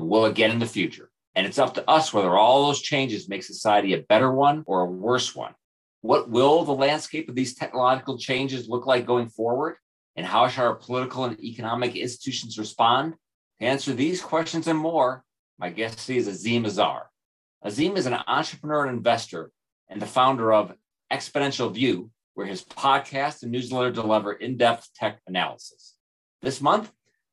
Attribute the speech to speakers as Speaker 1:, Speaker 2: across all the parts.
Speaker 1: and will again in the future. And it's up to us whether all those changes make society a better one or a worse one. What will the landscape of these technological changes look like going forward? And how shall our political and economic institutions respond? To answer these questions and more, my guest today is Azeem Azhar. Azeem is an entrepreneur and investor and the founder of Exponential View, where his podcast and newsletter deliver in depth tech analysis. This month,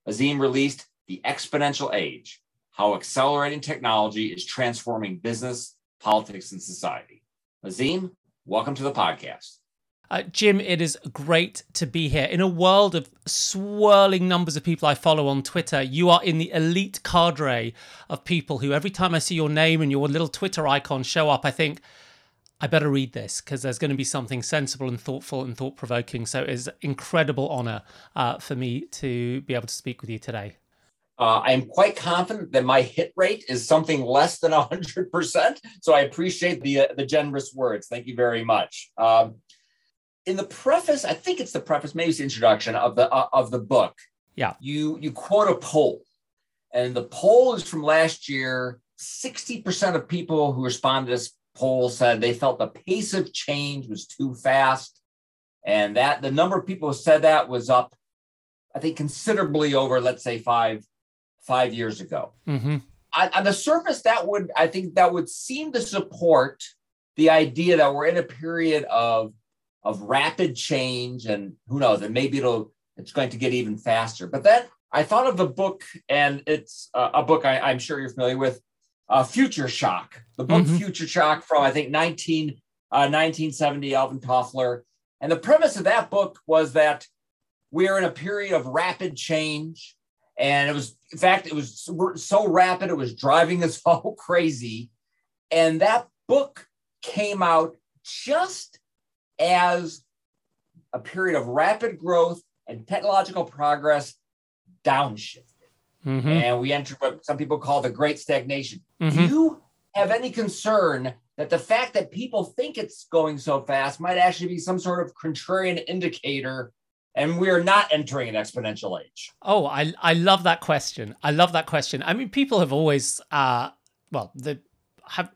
Speaker 1: Azeem released The Exponential Age How Accelerating Technology is Transforming Business, Politics, and Society. Azeem, welcome to the podcast.
Speaker 2: Uh, Jim, it is great to be here. In a world of swirling numbers of people I follow on Twitter, you are in the elite cadre of people who, every time I see your name and your little Twitter icon show up, I think, I better read this because there's going to be something sensible and thoughtful and thought provoking. So it is an incredible honor uh, for me to be able to speak with you today.
Speaker 1: Uh, I am quite confident that my hit rate is something less than 100%. So I appreciate the, uh, the generous words. Thank you very much. Um, in the preface, I think it's the preface, maybe it's the introduction of the uh, of the book.
Speaker 2: Yeah.
Speaker 1: You you quote a poll, and the poll is from last year. Sixty percent of people who responded to this poll said they felt the pace of change was too fast, and that the number of people who said that was up, I think, considerably over, let's say five five years ago.
Speaker 2: Mm-hmm.
Speaker 1: On, on the surface, that would I think that would seem to support the idea that we're in a period of of rapid change and who knows and maybe it'll it's going to get even faster but then i thought of the book and it's uh, a book I, am sure you're familiar with uh, future shock the book mm-hmm. future shock from i think 19 uh, 1970 alvin toffler and the premise of that book was that we're in a period of rapid change and it was in fact it was so rapid it was driving us all crazy and that book came out just as a period of rapid growth and technological progress downshifted. Mm-hmm. And we entered what some people call the great stagnation. Mm-hmm. Do you have any concern that the fact that people think it's going so fast might actually be some sort of contrarian indicator and we're not entering an exponential age?
Speaker 2: Oh, I, I love that question. I love that question. I mean, people have always, uh, well, the have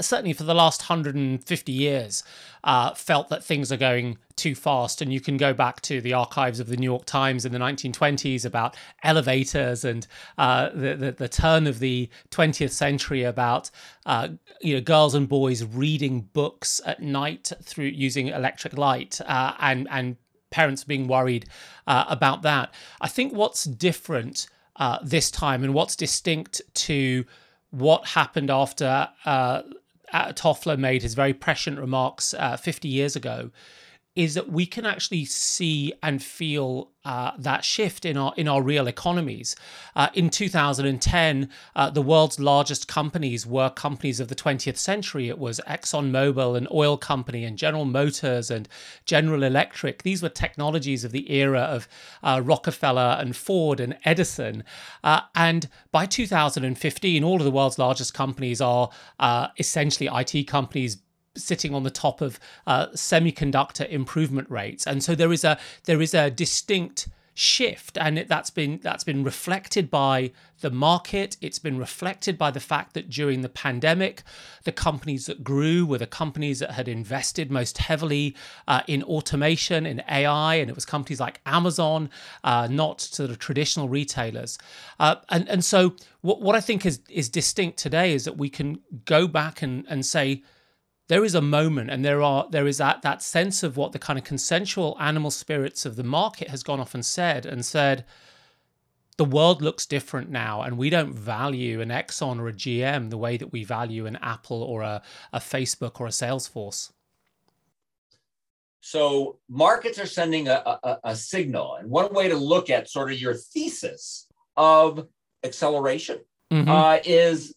Speaker 2: certainly for the last 150 years, uh, felt that things are going too fast. And you can go back to the archives of the New York Times in the 1920s about elevators and uh, the, the, the turn of the 20th century about uh, you know girls and boys reading books at night through using electric light uh, and and parents being worried uh, about that. I think what's different uh, this time and what's distinct to what happened after uh, Toffler made his very prescient remarks uh, 50 years ago is that we can actually see and feel uh, that shift in our in our real economies. Uh, in 2010, uh, the world's largest companies were companies of the 20th century. It was ExxonMobil, an oil company, and General Motors and General Electric. These were technologies of the era of uh, Rockefeller and Ford and Edison. Uh, and by 2015, all of the world's largest companies are uh, essentially IT companies sitting on the top of uh, semiconductor improvement rates, and so there is a there is a distinct shift and it, that's been that's been reflected by the market. It's been reflected by the fact that during the pandemic the companies that grew were the companies that had invested most heavily uh, in automation in ai and it was companies like amazon uh, not sort of traditional retailers. Uh, and and so what, what i think is is distinct today is that we can go back and and say there is a moment and there are there is that that sense of what the kind of consensual animal spirits of the market has gone off and said and said the world looks different now and we don't value an exxon or a gm the way that we value an apple or a, a facebook or a salesforce
Speaker 1: so markets are sending a, a, a signal and one way to look at sort of your thesis of acceleration mm-hmm. uh, is,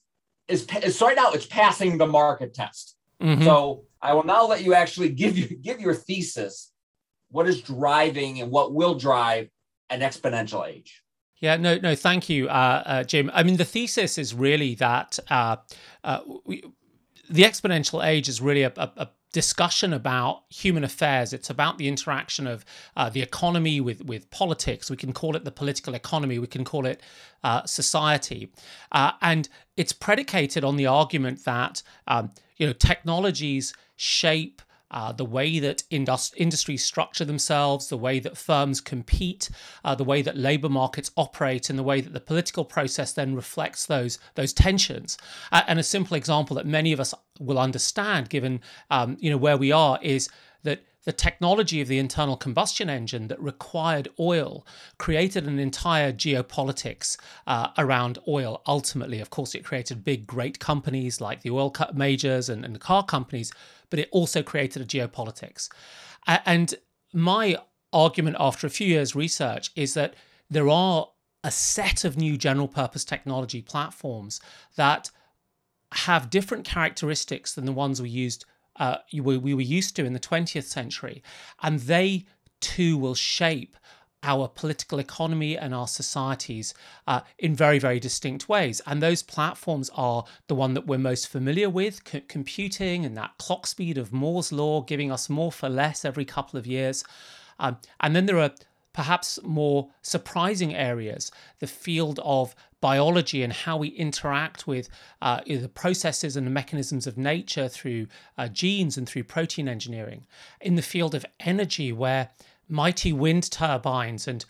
Speaker 1: is is right now it's passing the market test. Mm-hmm. So I will now let you actually give you give your thesis. What is driving and what will drive an exponential age?
Speaker 2: Yeah, no, no, thank you, uh, uh, Jim. I mean, the thesis is really that uh, uh we, the exponential age is really a, a, a discussion about human affairs. It's about the interaction of uh, the economy with with politics. We can call it the political economy. We can call it uh, society, uh, and it's predicated on the argument that um, you know technologies shape uh, the way that indust- industries structure themselves, the way that firms compete, uh, the way that labor markets operate, and the way that the political process then reflects those those tensions. Uh, and a simple example that many of us will understand, given um, you know where we are, is that the technology of the internal combustion engine that required oil created an entire geopolitics uh, around oil. Ultimately, of course, it created big, great companies like the oil majors and, and car companies but it also created a geopolitics. And my argument after a few years' research is that there are a set of new general purpose technology platforms that have different characteristics than the ones we used uh, we, we were used to in the 20th century and they too will shape our political economy and our societies uh, in very, very distinct ways. And those platforms are the one that we're most familiar with c- computing and that clock speed of Moore's Law, giving us more for less every couple of years. Um, and then there are perhaps more surprising areas the field of biology and how we interact with uh, the processes and the mechanisms of nature through uh, genes and through protein engineering. In the field of energy, where mighty wind turbines and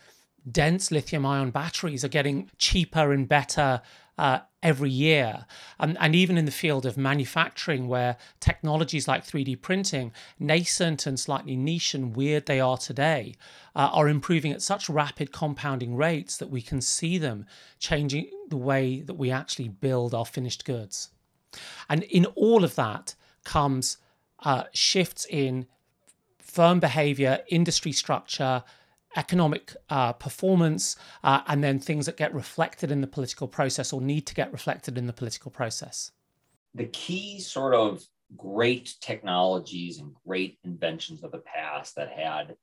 Speaker 2: dense lithium ion batteries are getting cheaper and better uh, every year. And, and even in the field of manufacturing, where technologies like 3D printing, nascent and slightly niche and weird they are today, uh, are improving at such rapid compounding rates that we can see them changing the way that we actually build our finished goods. And in all of that comes uh, shifts in firm behavior, industry structure, economic uh, performance, uh, and then things that get reflected in the political process or need to get reflected in the political process.
Speaker 1: The key sort of great technologies and great inventions of the past that had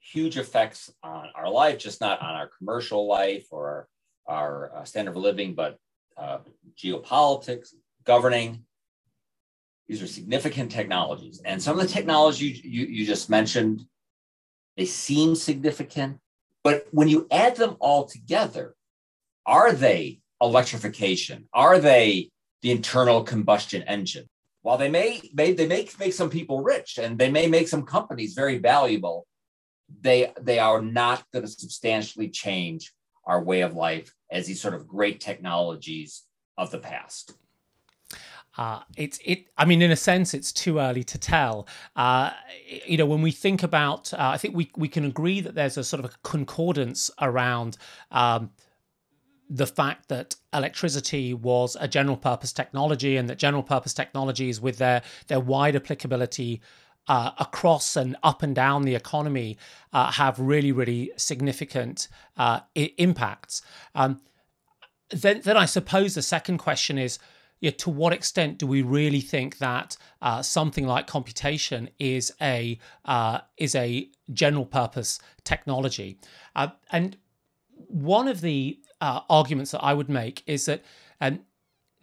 Speaker 1: huge effects on our life, just not on our commercial life or our, uh, standard of living, but uh, geopolitics, governing, these are significant technologies. And some of the technologies you, you just mentioned, they seem significant, but when you add them all together, are they electrification? Are they the internal combustion engine? While they may, may they make make some people rich and they may make some companies very valuable, they they are not going to substantially change our way of life as these sort of great technologies of the past.
Speaker 2: Uh, it's it. I mean, in a sense, it's too early to tell. Uh, you know, when we think about, uh, I think we we can agree that there's a sort of a concordance around. Um, the fact that electricity was a general purpose technology and that general purpose technologies with their their wide applicability uh, across and up and down the economy uh, have really really significant uh, I- impacts um, then then I suppose the second question is yeah, to what extent do we really think that uh, something like computation is a uh, is a general purpose technology? Uh, and one of the uh, arguments that I would make is that um,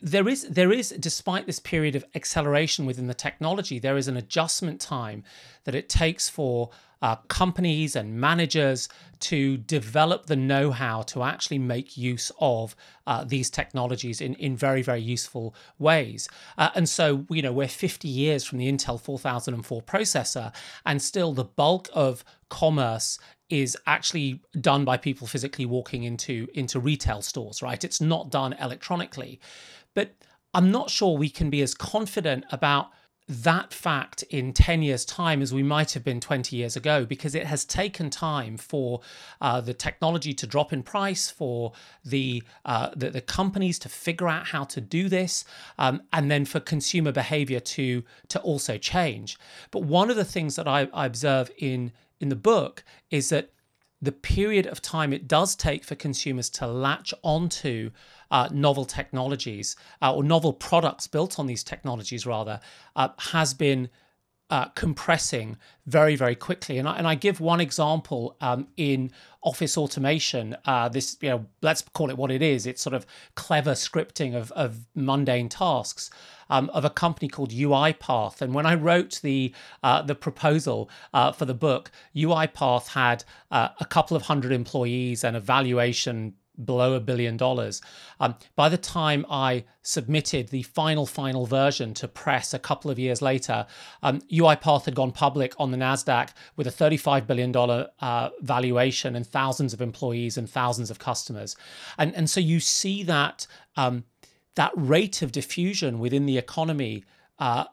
Speaker 2: there is there is despite this period of acceleration within the technology, there is an adjustment time that it takes for uh, companies and managers to develop the know how to actually make use of uh, these technologies in, in very, very useful ways. Uh, and so, you know, we're 50 years from the Intel 4004 processor, and still the bulk of commerce is actually done by people physically walking into into retail stores right it's not done electronically but i'm not sure we can be as confident about that fact in 10 years' time as we might have been 20 years ago, because it has taken time for uh, the technology to drop in price, for the, uh, the, the companies to figure out how to do this, um, and then for consumer behavior to to also change. But one of the things that I, I observe in in the book is that the period of time it does take for consumers to latch onto uh, novel technologies uh, or novel products built on these technologies, rather, uh, has been uh, compressing very, very quickly. And I, and I give one example um, in office automation. Uh, this, you know, let's call it what it is. It's sort of clever scripting of, of mundane tasks. Um, of a company called UiPath, and when I wrote the uh, the proposal uh, for the book, UiPath had uh, a couple of hundred employees and a valuation below a billion dollars. Um, by the time I submitted the final, final version to press a couple of years later, um, UiPath had gone public on the NASDAQ with a $35 billion uh, valuation and thousands of employees and thousands of customers. And, and so you see that, um, that rate of diffusion within the economy. Uh,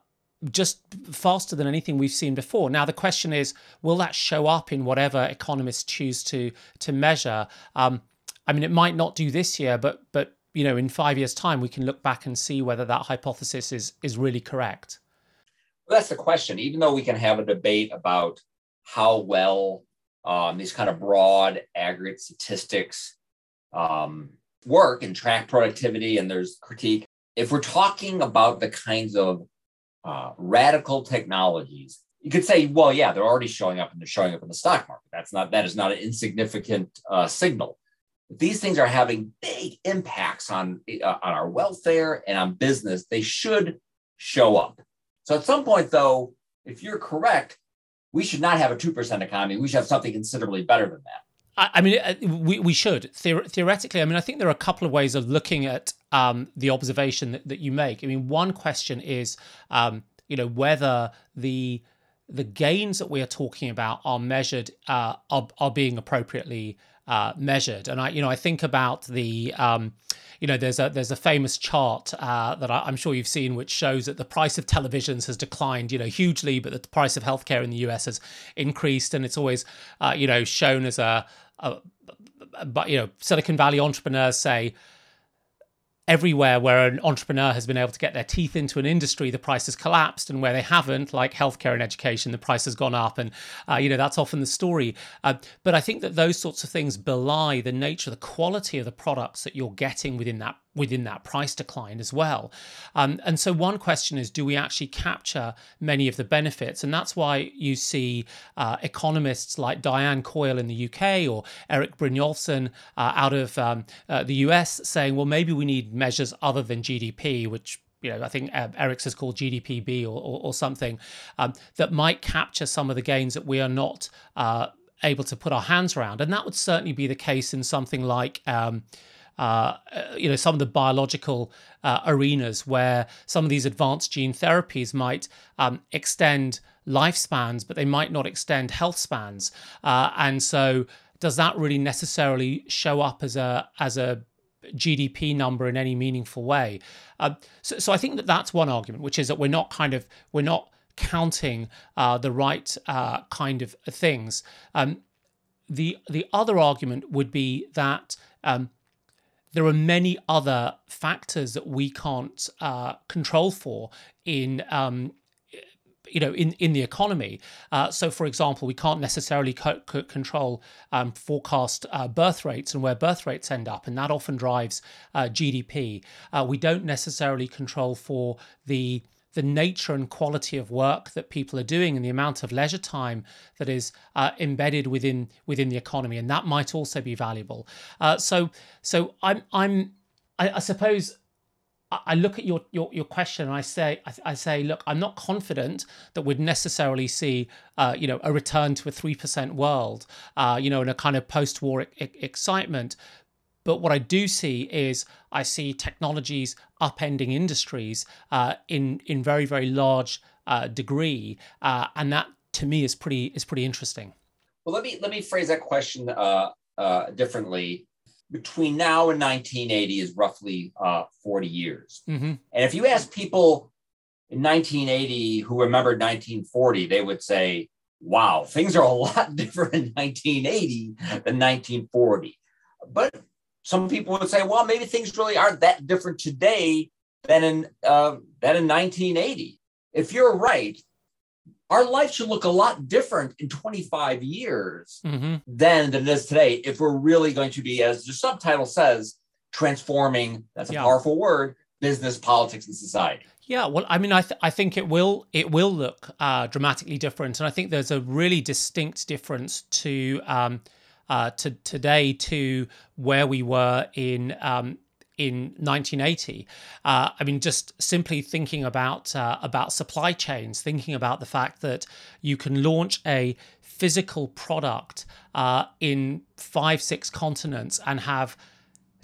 Speaker 2: just faster than anything we've seen before. Now the question is, will that show up in whatever economists choose to to measure? Um, I mean, it might not do this year, but but you know, in five years' time, we can look back and see whether that hypothesis is is really correct.
Speaker 1: Well, that's the question. Even though we can have a debate about how well um, these kind of broad aggregate statistics um, work and track productivity, and there's critique. If we're talking about the kinds of uh, radical technologies, you could say, well, yeah, they're already showing up and they're showing up in the stock market. That's not that is not an insignificant uh, signal these things are having big impacts on, uh, on our welfare and on business, they should show up. So at some point, though, if you're correct, we should not have a 2% economy. We should have something considerably better than that.
Speaker 2: I mean, uh, we, we should theoretically. I mean, I think there are a couple of ways of looking at um, the observation that, that you make. I mean, one question is, um, you know, whether the the gains that we are talking about are measured uh, are, are being appropriately uh, measured. And I, you know, I think about the, um, you know, there's a there's a famous chart uh, that I, am sure you've seen, which shows that the price of televisions has declined, you know, hugely, but the price of healthcare in the US has increased, and it's always, uh, you know, shown as a, a, but you know, Silicon Valley entrepreneurs say everywhere where an entrepreneur has been able to get their teeth into an industry, the price has collapsed, and where they haven't, like healthcare and education, the price has gone up, and uh, you know that's often the story. Uh, but I think that those sorts of things belie the nature, the quality of the products that you're getting within that within that price decline as well. Um, and so one question is, do we actually capture many of the benefits? And that's why you see uh, economists like Diane Coyle in the UK or Eric Brynjolfsson uh, out of um, uh, the US saying, well, maybe we need measures other than GDP, which you know, I think uh, Eric's has called GDPB or, or, or something um, that might capture some of the gains that we are not uh, able to put our hands around. And that would certainly be the case in something like um, uh, you know, some of the biological uh, arenas where some of these advanced gene therapies might um, extend lifespans, but they might not extend health spans. Uh, and so, does that really necessarily show up as a as a GDP number in any meaningful way? Uh, so, so I think that that's one argument, which is that we're not kind of we're not counting uh, the right uh, kind of things. Um, the the other argument would be that um, there are many other factors that we can't uh, control for in um, you know in in the economy. Uh, so for example we can't necessarily co- co- control um, forecast uh, birth rates and where birth rates end up and that often drives uh, gdp uh, we don't necessarily control for the the nature and quality of work that people are doing and the amount of leisure time that is uh, embedded within within the economy, and that might also be valuable. Uh, so, so I'm I'm I, I suppose I look at your, your, your question and I say I, I, say look I'm not confident that we'd necessarily see uh, you know a return to a three percent world uh, you know in a kind of post-war e- excitement but what I do see is I see technologies upending industries uh, in in very very large uh, degree, uh, and that to me is pretty is pretty interesting.
Speaker 1: Well, let me let me phrase that question uh, uh, differently. Between now and 1980 is roughly uh, 40 years, mm-hmm. and if you ask people in 1980 who remembered 1940, they would say, "Wow, things are a lot different in 1980 than 1940." But some people would say, well, maybe things really aren't that different today than in uh, than in 1980. If you're right, our life should look a lot different in 25 years mm-hmm. than, than it is today if we're really going to be, as the subtitle says, transforming that's a yeah. powerful word business politics and society
Speaker 2: yeah well i mean i, th- I think it will it will look uh, dramatically different and i think there's a really distinct difference to um, uh, to today to where we were in um, in 1980. Uh, I mean, just simply thinking about uh, about supply chains, thinking about the fact that you can launch a physical product uh, in five, six continents and have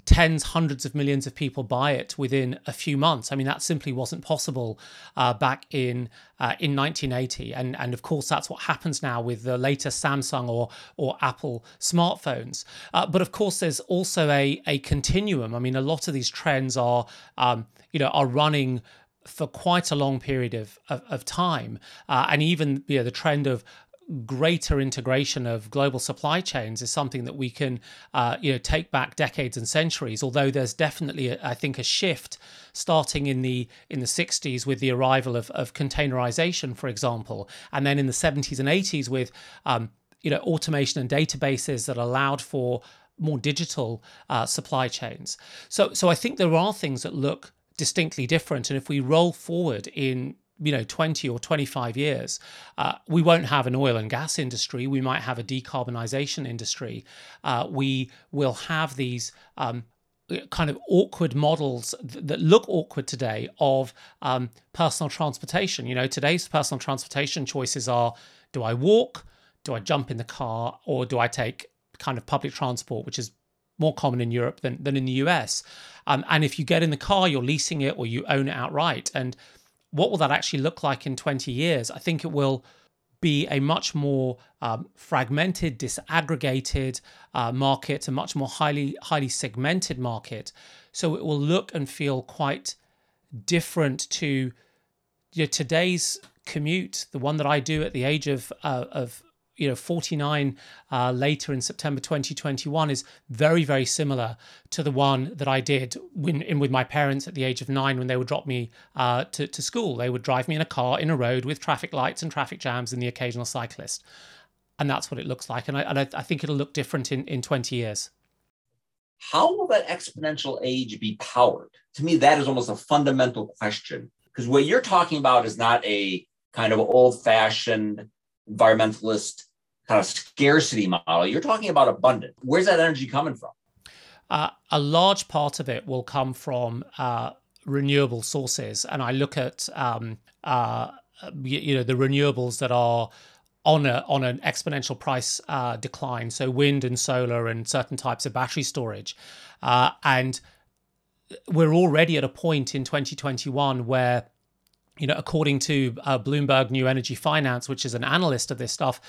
Speaker 2: tens, hundreds of millions of people buy it within a few months. I mean, that simply wasn't possible uh, back in uh, in 1980, and and of course that's what happens now with the later Samsung or or Apple smartphones. Uh, but of course, there's also a a continuum. I mean, a lot of these trends are um, you know are running for quite a long period of of, of time, uh, and even you know the trend of greater integration of global supply chains is something that we can uh, you know take back decades and centuries although there's definitely a, I think a shift starting in the in the 60s with the arrival of, of containerization for example and then in the 70s and 80s with um, you know automation and databases that allowed for more digital uh, supply chains. So so I think there are things that look distinctly different and if we roll forward in you know 20 or 25 years uh, we won't have an oil and gas industry we might have a decarbonisation industry uh, we will have these um, kind of awkward models that look awkward today of um, personal transportation you know today's personal transportation choices are do i walk do i jump in the car or do i take kind of public transport which is more common in Europe than, than in the US. Um, and if you get in the car, you're leasing it or you own it outright. And what will that actually look like in 20 years? I think it will be a much more um, fragmented, disaggregated uh, market, a much more highly highly segmented market. So it will look and feel quite different to know, today's commute, the one that I do at the age of uh, of you know 49 uh, later in September 2021 is very very similar to the one that I did when in with my parents at the age of nine when they would drop me uh, to, to school. They would drive me in a car in a road with traffic lights and traffic jams and the occasional cyclist, and that's what it looks like. And I, and I, I think it'll look different in, in 20 years.
Speaker 1: How will that exponential age be powered? To me, that is almost a fundamental question because what you're talking about is not a kind of old fashioned environmentalist kind of scarcity model. You're talking about abundance. Where's that energy coming from?
Speaker 2: Uh, a large part of it will come from uh, renewable sources, and I look at um, uh, you, you, know the renewables that are on a on an exponential price uh, decline. So wind and solar and certain types of battery storage, uh, and we're already at a point in 2021 where you know, according to uh, Bloomberg New Energy Finance, which is an analyst of this stuff,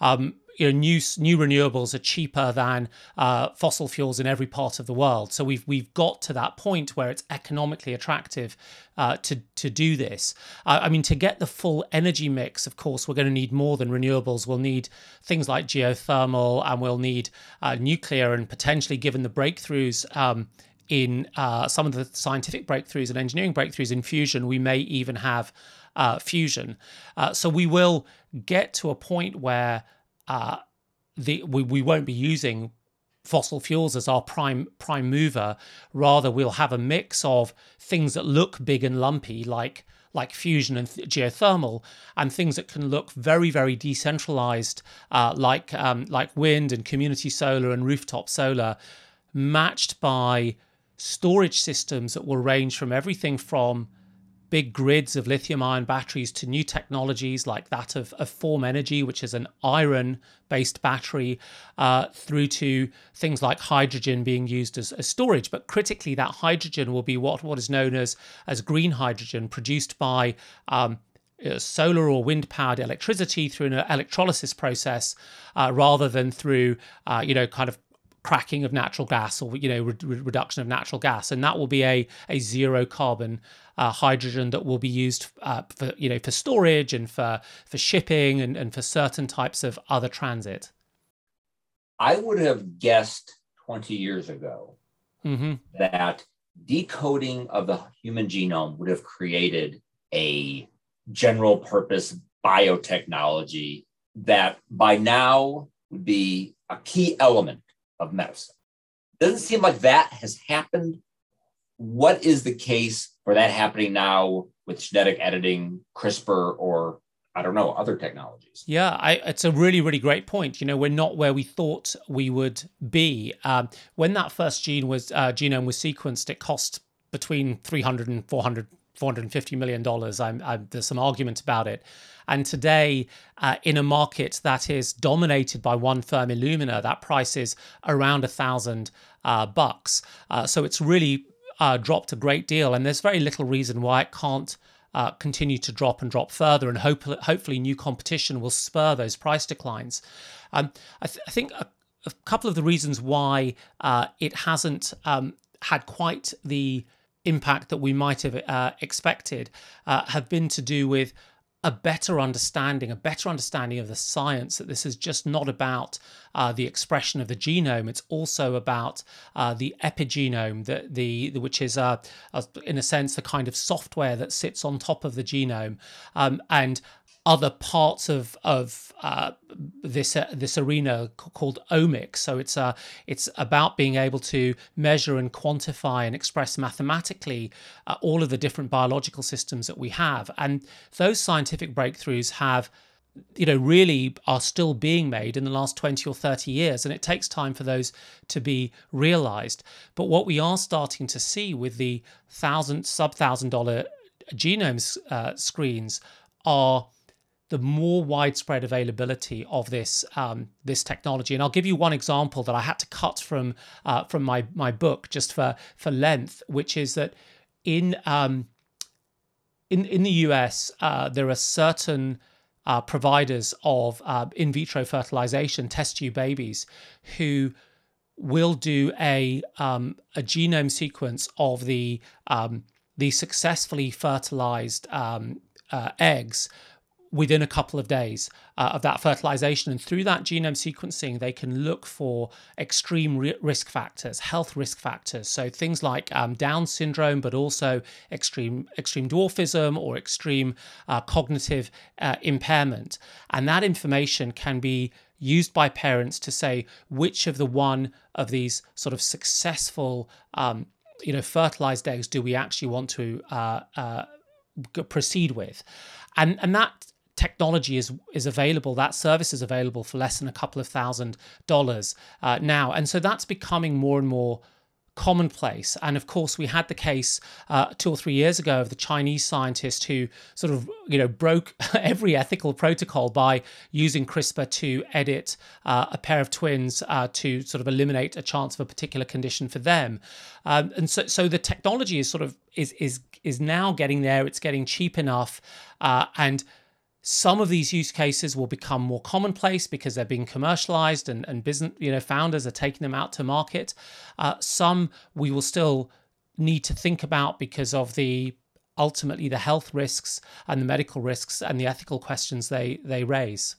Speaker 2: um, you know, new new renewables are cheaper than uh, fossil fuels in every part of the world. So we've we've got to that point where it's economically attractive uh, to to do this. Uh, I mean, to get the full energy mix, of course, we're going to need more than renewables. We'll need things like geothermal, and we'll need uh, nuclear, and potentially, given the breakthroughs. Um, in uh, some of the scientific breakthroughs and engineering breakthroughs in fusion, we may even have uh, fusion. Uh, so we will get to a point where uh, the we, we won't be using fossil fuels as our prime prime mover. Rather, we'll have a mix of things that look big and lumpy, like like fusion and th- geothermal, and things that can look very, very decentralized, uh, like um, like wind and community solar and rooftop solar, matched by storage systems that will range from everything from big grids of lithium ion batteries to new technologies like that of, of Form Energy, which is an iron based battery, uh, through to things like hydrogen being used as, as, storage. But critically, that hydrogen will be what, what is known as, as green hydrogen, produced by um, uh, solar or wind powered electricity through an electrolysis process uh, rather than through, uh, you know, kind of cracking of natural gas or you know re- reduction of natural gas and that will be a, a zero carbon uh, hydrogen that will be used uh, for you know for storage and for for shipping and, and for certain types of other transit
Speaker 1: i would have guessed 20 years ago mm-hmm. that decoding of the human genome would have created a general purpose biotechnology that by now would be a key element of medicine. Doesn't seem like that has happened. What is the case for that happening now with genetic editing, CRISPR, or I don't know, other technologies.
Speaker 2: Yeah, I, it's a really, really great point. You know, we're not where we thought we would be. Um, when that first gene was uh, genome was sequenced, it cost between 300 and 400 450 million dollars. I'm, I'm, there's some argument about it. And today, uh, in a market that is dominated by one firm, Illumina, that price is around a thousand uh, bucks. Uh, so it's really uh, dropped a great deal, and there's very little reason why it can't uh, continue to drop and drop further, and hope, hopefully new competition will spur those price declines. Um, I, th- I, think a, a, couple of the reasons why uh, it hasn't um, had quite the impact that we might have uh, expected uh, have been to do with a better understanding, a better understanding of the science that this is just not about uh, the expression of the genome. It's also about uh, the epigenome, the, the, the which is uh, in a sense the kind of software that sits on top of the genome, um, and other parts of of uh, this uh, this arena called omics. So it's uh, it's about being able to measure and quantify and express mathematically uh, all of the different biological systems that we have, and those scientific breakthroughs have you know really are still being made in the last 20 or 30 years and it takes time for those to be realized but what we are starting to see with the thousand sub thousand dollar genomes uh, screens are the more widespread availability of this um, this technology. And I'll give you one example that I had to cut from uh, from my my book just for for length, which is that in um, in in the US uh, there are certain uh, providers of uh, in vitro fertilization test tube babies who will do a um, a genome sequence of the um, the successfully fertilized um, uh, eggs within a couple of days uh, of that fertilization. And through that genome sequencing, they can look for extreme risk factors, health risk factors. So things like um, Down syndrome, but also extreme extreme dwarfism or extreme uh, cognitive uh, impairment. And that information can be used by parents to say which of the one of these sort of successful, um, you know, fertilized eggs do we actually want to uh, uh, proceed with, and and that technology is is available, that service is available for less than a couple of thousand dollars uh, now, and so that's becoming more and more commonplace. And of course, we had the case uh, two or three years ago of the Chinese scientist who sort of, you know, broke every ethical protocol by using CRISPR to edit uh, a pair of twins uh, to sort of eliminate a chance of a particular condition for them. Um, and so, so the technology is sort of is is is now getting there. It's getting cheap enough, uh, and some of these use cases will become more commonplace because they're being commercialized and, and business, you know, founders are taking them out to market. Uh, some we will still need to think about because of the ultimately the health risks and the medical risks and the ethical questions they they raise.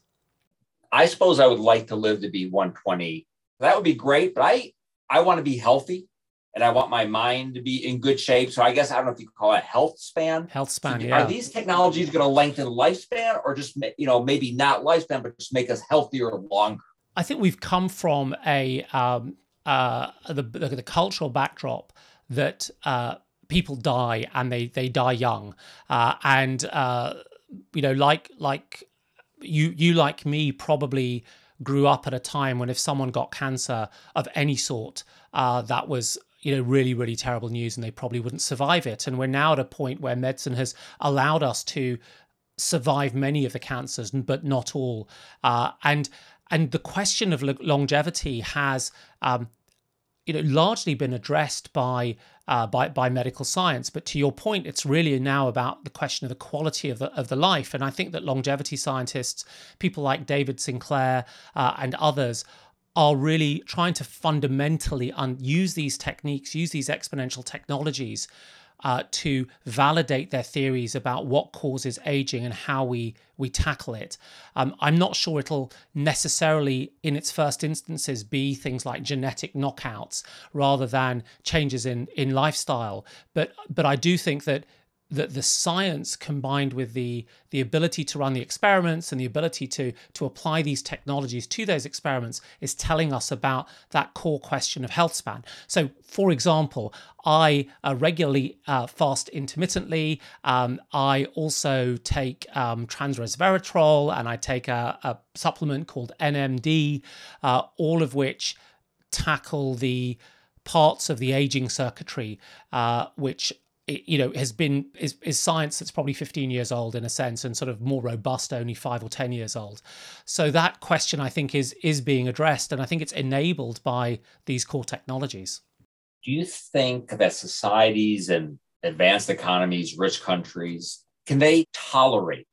Speaker 1: I suppose I would like to live to be 120. That would be great, but I I want to be healthy and I want my mind to be in good shape. So I guess I don't know if you call it health span.
Speaker 2: Health span.
Speaker 1: So
Speaker 2: yeah.
Speaker 1: Are these technologies going to lengthen lifespan, or just you know maybe not lifespan, but just make us healthier longer?
Speaker 2: I think we've come from a um, uh, the, the, the cultural backdrop that uh, people die and they they die young, uh, and uh, you know like like you you like me probably grew up at a time when if someone got cancer of any sort, uh, that was you know really really terrible news and they probably wouldn't survive it and we're now at a point where medicine has allowed us to survive many of the cancers but not all uh, and and the question of longevity has um, you know largely been addressed by uh, by by medical science. But to your point, it's really now about the question of the quality of the of the life. And I think that longevity scientists, people like David Sinclair uh, and others, are really trying to fundamentally un- use these techniques, use these exponential technologies uh, to validate their theories about what causes aging and how we we tackle it. Um, I'm not sure it'll necessarily, in its first instances, be things like genetic knockouts rather than changes in in lifestyle. But but I do think that that the science combined with the the ability to run the experiments and the ability to to apply these technologies to those experiments is telling us about that core question of health span. So, for example, I uh, regularly uh, fast intermittently. Um, I also take um, transresveratrol and I take a, a supplement called NMN, uh, all of which tackle the parts of the aging circuitry uh, which you know has been is, is science that's probably 15 years old in a sense and sort of more robust only 5 or 10 years old. So that question i think is is being addressed and i think it's enabled by these core technologies.
Speaker 1: Do you think that societies and advanced economies rich countries can they tolerate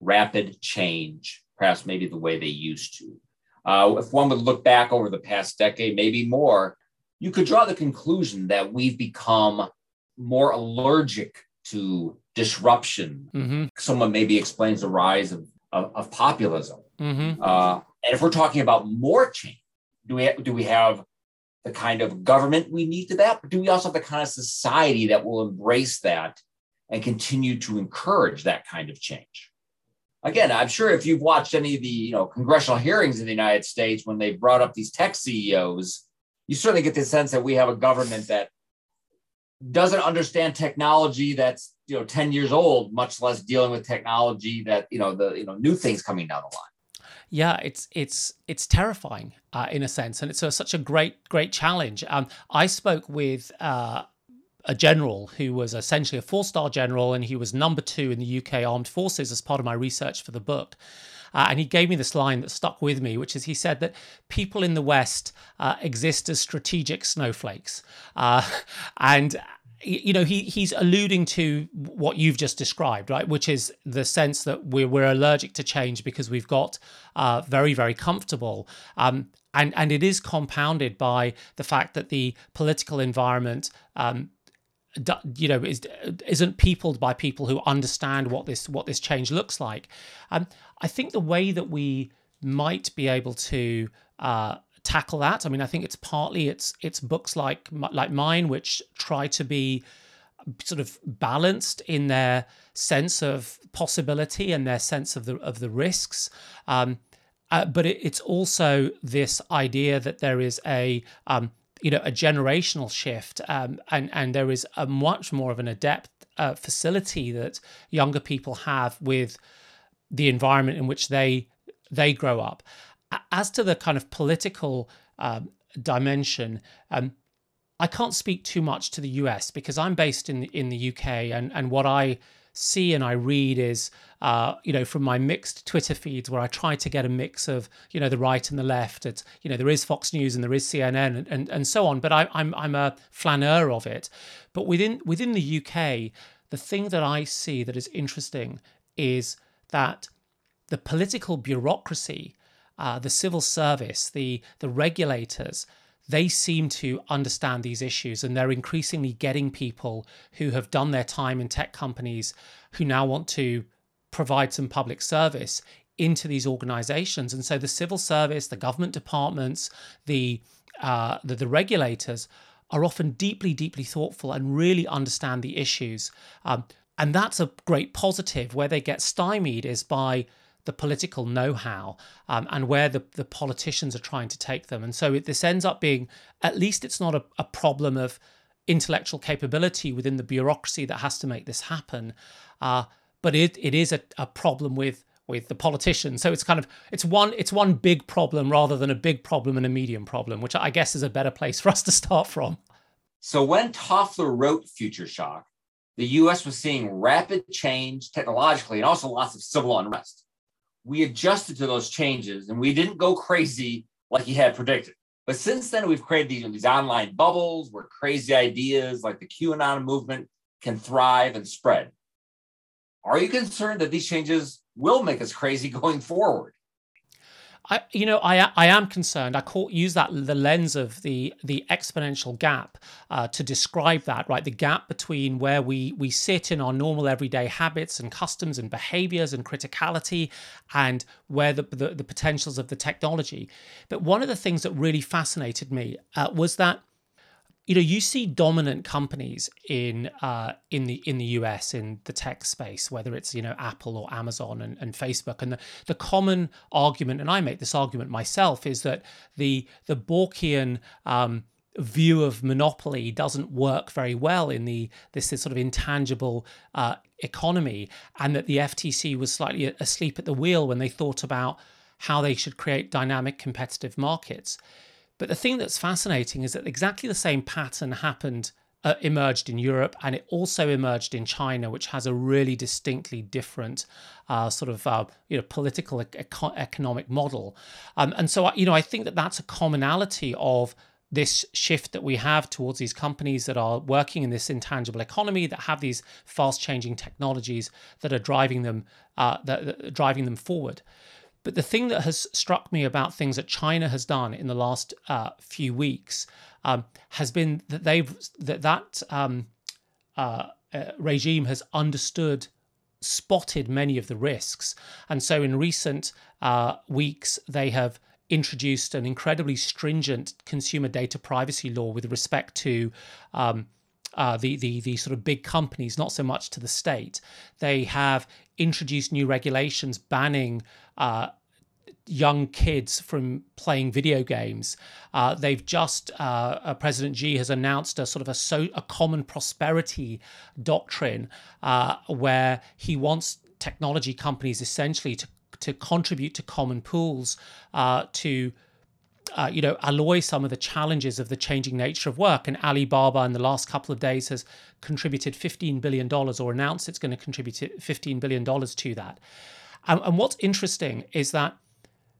Speaker 1: rapid change perhaps maybe the way they used to? Uh, if one would look back over the past decade maybe more you could draw the conclusion that we've become more allergic to disruption. Mm-hmm. Someone maybe explains the rise of, of, of populism. Mm-hmm. Uh, and if we're talking about more change, do we do we have the kind of government we need to that? But do we also have the kind of society that will embrace that and continue to encourage that kind of change? Again, I'm sure if you've watched any of the you know congressional hearings in the United States when they brought up these tech CEOs, you certainly get the sense that we have a government that doesn't understand technology that's you know 10 years old much less dealing with technology that you know the you know new things coming down the line.
Speaker 2: Yeah it's it's it's terrifying uh, in a sense and it's a, such a great great challenge. Um, i spoke with uh, a general who was essentially a four star general and he was number two in the uk armed forces as part of my research for the book uh, and he gave me this line that stuck with me, which is he said that people in the West uh, exist as strategic snowflakes. Uh, and you know he he's alluding to what you've just described right which is the sense that we're, we're allergic to change because we've got uh, very very comfortable um, and and it is compounded by the fact that the political environment um, you know is, isn't peopled by people who understand what this what this change looks like. Um, i think the way that we might be able to uh, tackle that i mean i think it's partly it's it's books like like mine which try to be sort of balanced in their sense of possibility and their sense of the of the risks. Um, uh, but it, it's also this idea that there is a um, you know a generational shift um, and and there is a much more of an adept uh, facility that younger people have with the environment in which they they grow up. As to the kind of political um, dimension um, I can't speak too much to the US because I'm based in in the UK and and what I see and I read is, uh, you know, from my mixed Twitter feeds where I try to get a mix of, you know, the right and the left. It's, you know, there is Fox News and there is CNN and, and, and so on. But I, I'm I'm a flaneur of it. But within within the UK, the thing that I see that is interesting is that the political bureaucracy, uh, the civil service, the the regulators they seem to understand these issues and they're increasingly getting people who have done their time in tech companies who now want to provide some public service into these organizations. And so the civil service the government departments the uh, the, the regulators are often deeply deeply thoughtful and really understand the issues. Um, and that's a great positive where they get stymied is by the political know-how um, and where the, the politicians are trying to take them. And so it, this ends up being, at least it's not a, a problem of intellectual capability within the bureaucracy that has to make this happen. Uh, but it, it is a, a problem with with the politicians. So it's kind of it's one it's one big problem rather than a big problem and a medium problem, which I guess is a better place for us to start from.
Speaker 1: So when Toffler wrote Future Shock, the US was seeing rapid change technologically and also lots of civil unrest we adjusted to those changes and we didn't go crazy like he had predicted. But since then, we've created these, these online bubbles where crazy ideas like the QAnon movement can thrive and spread. Are you concerned that these changes will make us crazy going forward?
Speaker 2: I, you know, I I am concerned. I call, use that the lens of the the exponential gap uh, to describe that. Right, the gap between where we we sit in our normal everyday habits and customs and behaviors and criticality, and where the the, the potentials of the technology. But one of the things that really fascinated me uh, was that you know you see dominant companies in uh, in the in the US in the tech space, whether it's you know Apple or Amazon and, and Facebook, and the, the common argument, and I make this argument myself, is that the the Borkian um, view of monopoly doesn't work very well in the this, sort of intangible uh, economy, and that the FTC was slightly asleep at the wheel when they thought about how they should create dynamic competitive markets. But the thing that's fascinating is that exactly the same pattern happened uh, emerged in Europe, and it also emerged in China, which has a really distinctly different uh, sort of uh, you know political eco- economic model. Um, and so you know I think that that's a commonality of this shift that we have towards these companies that are working in this intangible economy that have these fast changing technologies that are driving them uh, that, that driving them forward. But the thing that has struck me about things that China has done in the last uh, few weeks um, has been that they've that that um, uh, uh, regime has understood, spotted many of the risks, and so in recent uh, weeks they have introduced an incredibly stringent consumer data privacy law with respect to. Um, uh, the, the the sort of big companies, not so much to the state. They have introduced new regulations banning uh, young kids from playing video games. Uh, they've just uh, uh, President Xi has announced a sort of a so a common prosperity doctrine uh, where he wants technology companies essentially to to contribute to common pools uh, to. Uh, you know, alloy some of the challenges of the changing nature of work. And Alibaba, in the last couple of days, has contributed $15 billion or announced it's going to contribute $15 billion to that. And, and what's interesting is that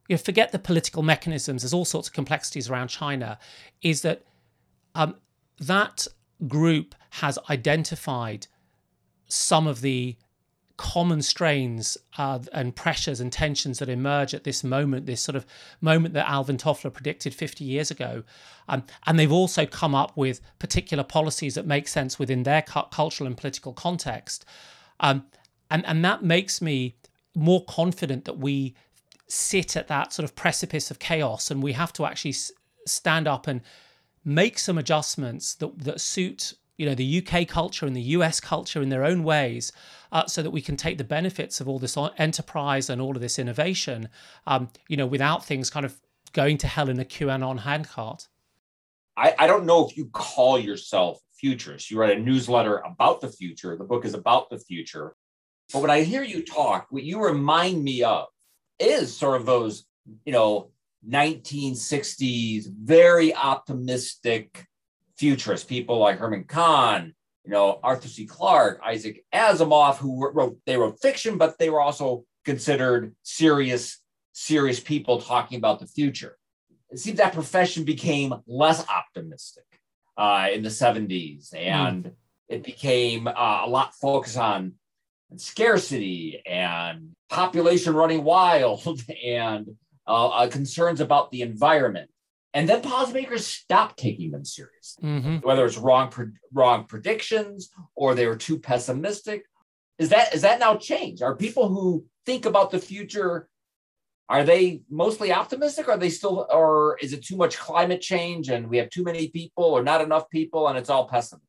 Speaker 2: you know, forget the political mechanisms. There's all sorts of complexities around China. Is that um, that group has identified some of the common strains uh, and pressures and tensions that emerge at this moment, this sort of moment that Alvin Toffler predicted 50 years ago. Um, and they've also come up with particular policies that make sense within their cu- cultural and political context. Um, and, and that makes me more confident that we sit at that sort of precipice of chaos and we have to actually stand up and make some adjustments that, that suit you know the UK culture and the US culture in their own ways, uh, so that we can take the benefits of all this enterprise and all of this innovation, um, you know, without things kind of going to hell in a QAnon handcart.
Speaker 1: I, I don't know if you call yourself futurist. You write a newsletter about the future. The book is about the future. But when I hear you talk, what you remind me of is sort of those, you know, 1960s, very optimistic futurists, people like Herman Kahn, you know, Arthur C. Clarke, Isaac Asimov, who wrote, they wrote fiction, but they were also considered serious, serious people talking about the future. It seems that profession became less optimistic uh, in the 70s, and mm. it became uh, a lot focused on scarcity and population running wild and uh, uh, concerns about the environment. And then policymakers stopped taking them seriously, mm-hmm. whether it's wrong wrong predictions or they were too pessimistic. Is that is that now changed? Are people who think about the future are they mostly optimistic? Or are they still, or is it too much climate change and we have too many people or not enough people and it's all pessimism?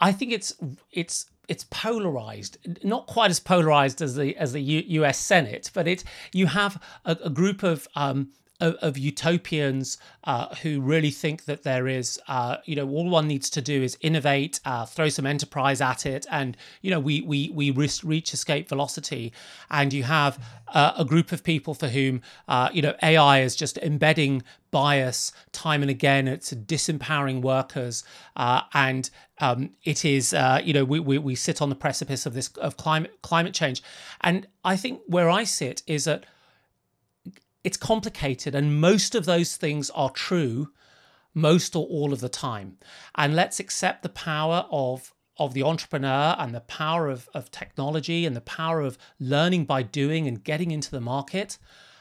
Speaker 2: I think it's it's it's polarized, not quite as polarized as the as the U- U.S. Senate, but it you have a, a group of um, of, of utopians uh, who really think that there is, uh, you know, all one needs to do is innovate, uh, throw some enterprise at it, and you know, we we we reach escape velocity. And you have uh, a group of people for whom, uh, you know, AI is just embedding bias time and again. It's disempowering workers, uh, and um, it is, you know, we, we we sit on the precipice of this of climate climate change. And I think where I sit is that it's complicated, and most of those things are true most or all of the time. And let's accept the power of of the entrepreneur and the power of, of technology and the power of learning by doing and getting into the market.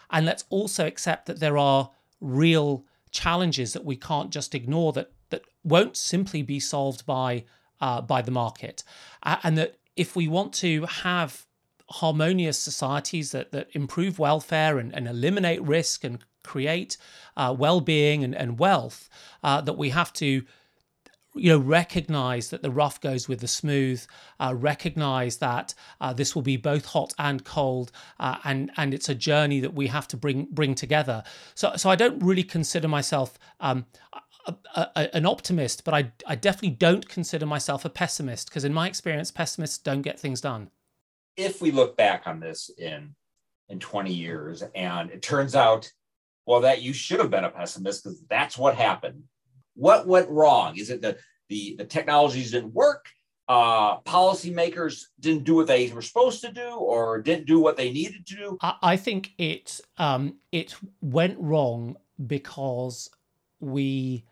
Speaker 2: And let's also accept that there are real challenges that we can't just ignore that that won't simply be solved by uh, by the market, uh, and that if we want to have harmonious societies that, that improve welfare and, and eliminate risk and create uh, well being and, and wealth, uh, that we have to you know recognize that the rough goes with the smooth uh, recognize that uh, this will be both hot and cold uh, and and it's a journey that we have to bring bring together. So so i don't really consider myself um, a, a, an optimist but I, I definitely don't consider myself a pessimist because in my experience pessimists don't get things done
Speaker 1: if we look back on this in in 20 years and it turns out well that you should have been a pessimist because that's what happened what went wrong? Is it the the, the technologies didn't work? Uh, policymakers didn't do what they were supposed to do, or didn't do what they needed to do?
Speaker 2: I, I think it um, it went wrong because we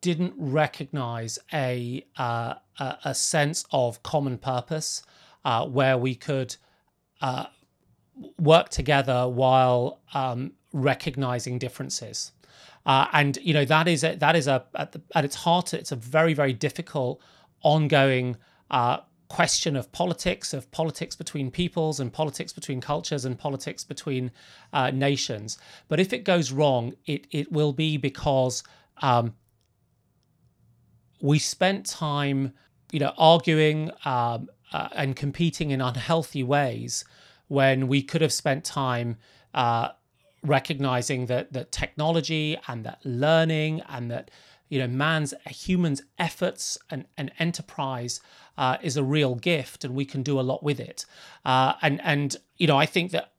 Speaker 2: didn't recognize a uh, a, a, sense of common purpose uh, where we could uh, work together while um, recognizing differences. Uh, and you know that is a, that is a at, the, at, its heart it's a very very difficult ongoing uh, question of politics of politics between peoples and politics between cultures and politics between uh, nations but if it goes wrong it it will be because um, we spent time you know arguing um, uh, and competing in unhealthy ways when we could have spent time uh, recognizing that that technology and that learning and that you know man's human's efforts and, and enterprise uh, is a real gift and we can do a lot with it. Uh, and and you know i think that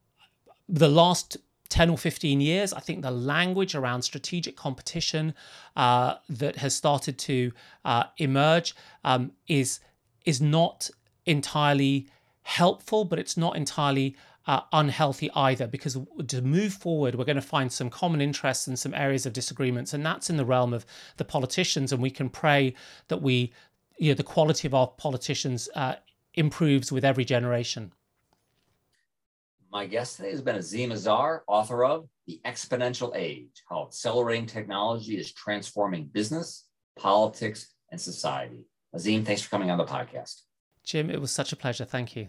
Speaker 2: the last 10 or 15 years i think the language around strategic competition uh, that has started to uh, emerge um, is is not entirely helpful but it's not entirely uh, unhealthy either because to move forward we're going to find some common interests and some areas of disagreements and that's in the realm of the politicians and we can pray that we you know the quality of our politicians uh, improves with every generation
Speaker 1: my guest today has been Azeem Azhar, author of The Exponential Age How Accelerating Technology is Transforming Business, Politics, and Society. Azeem, thanks for coming on the podcast.
Speaker 2: Jim, it was such a pleasure. Thank you.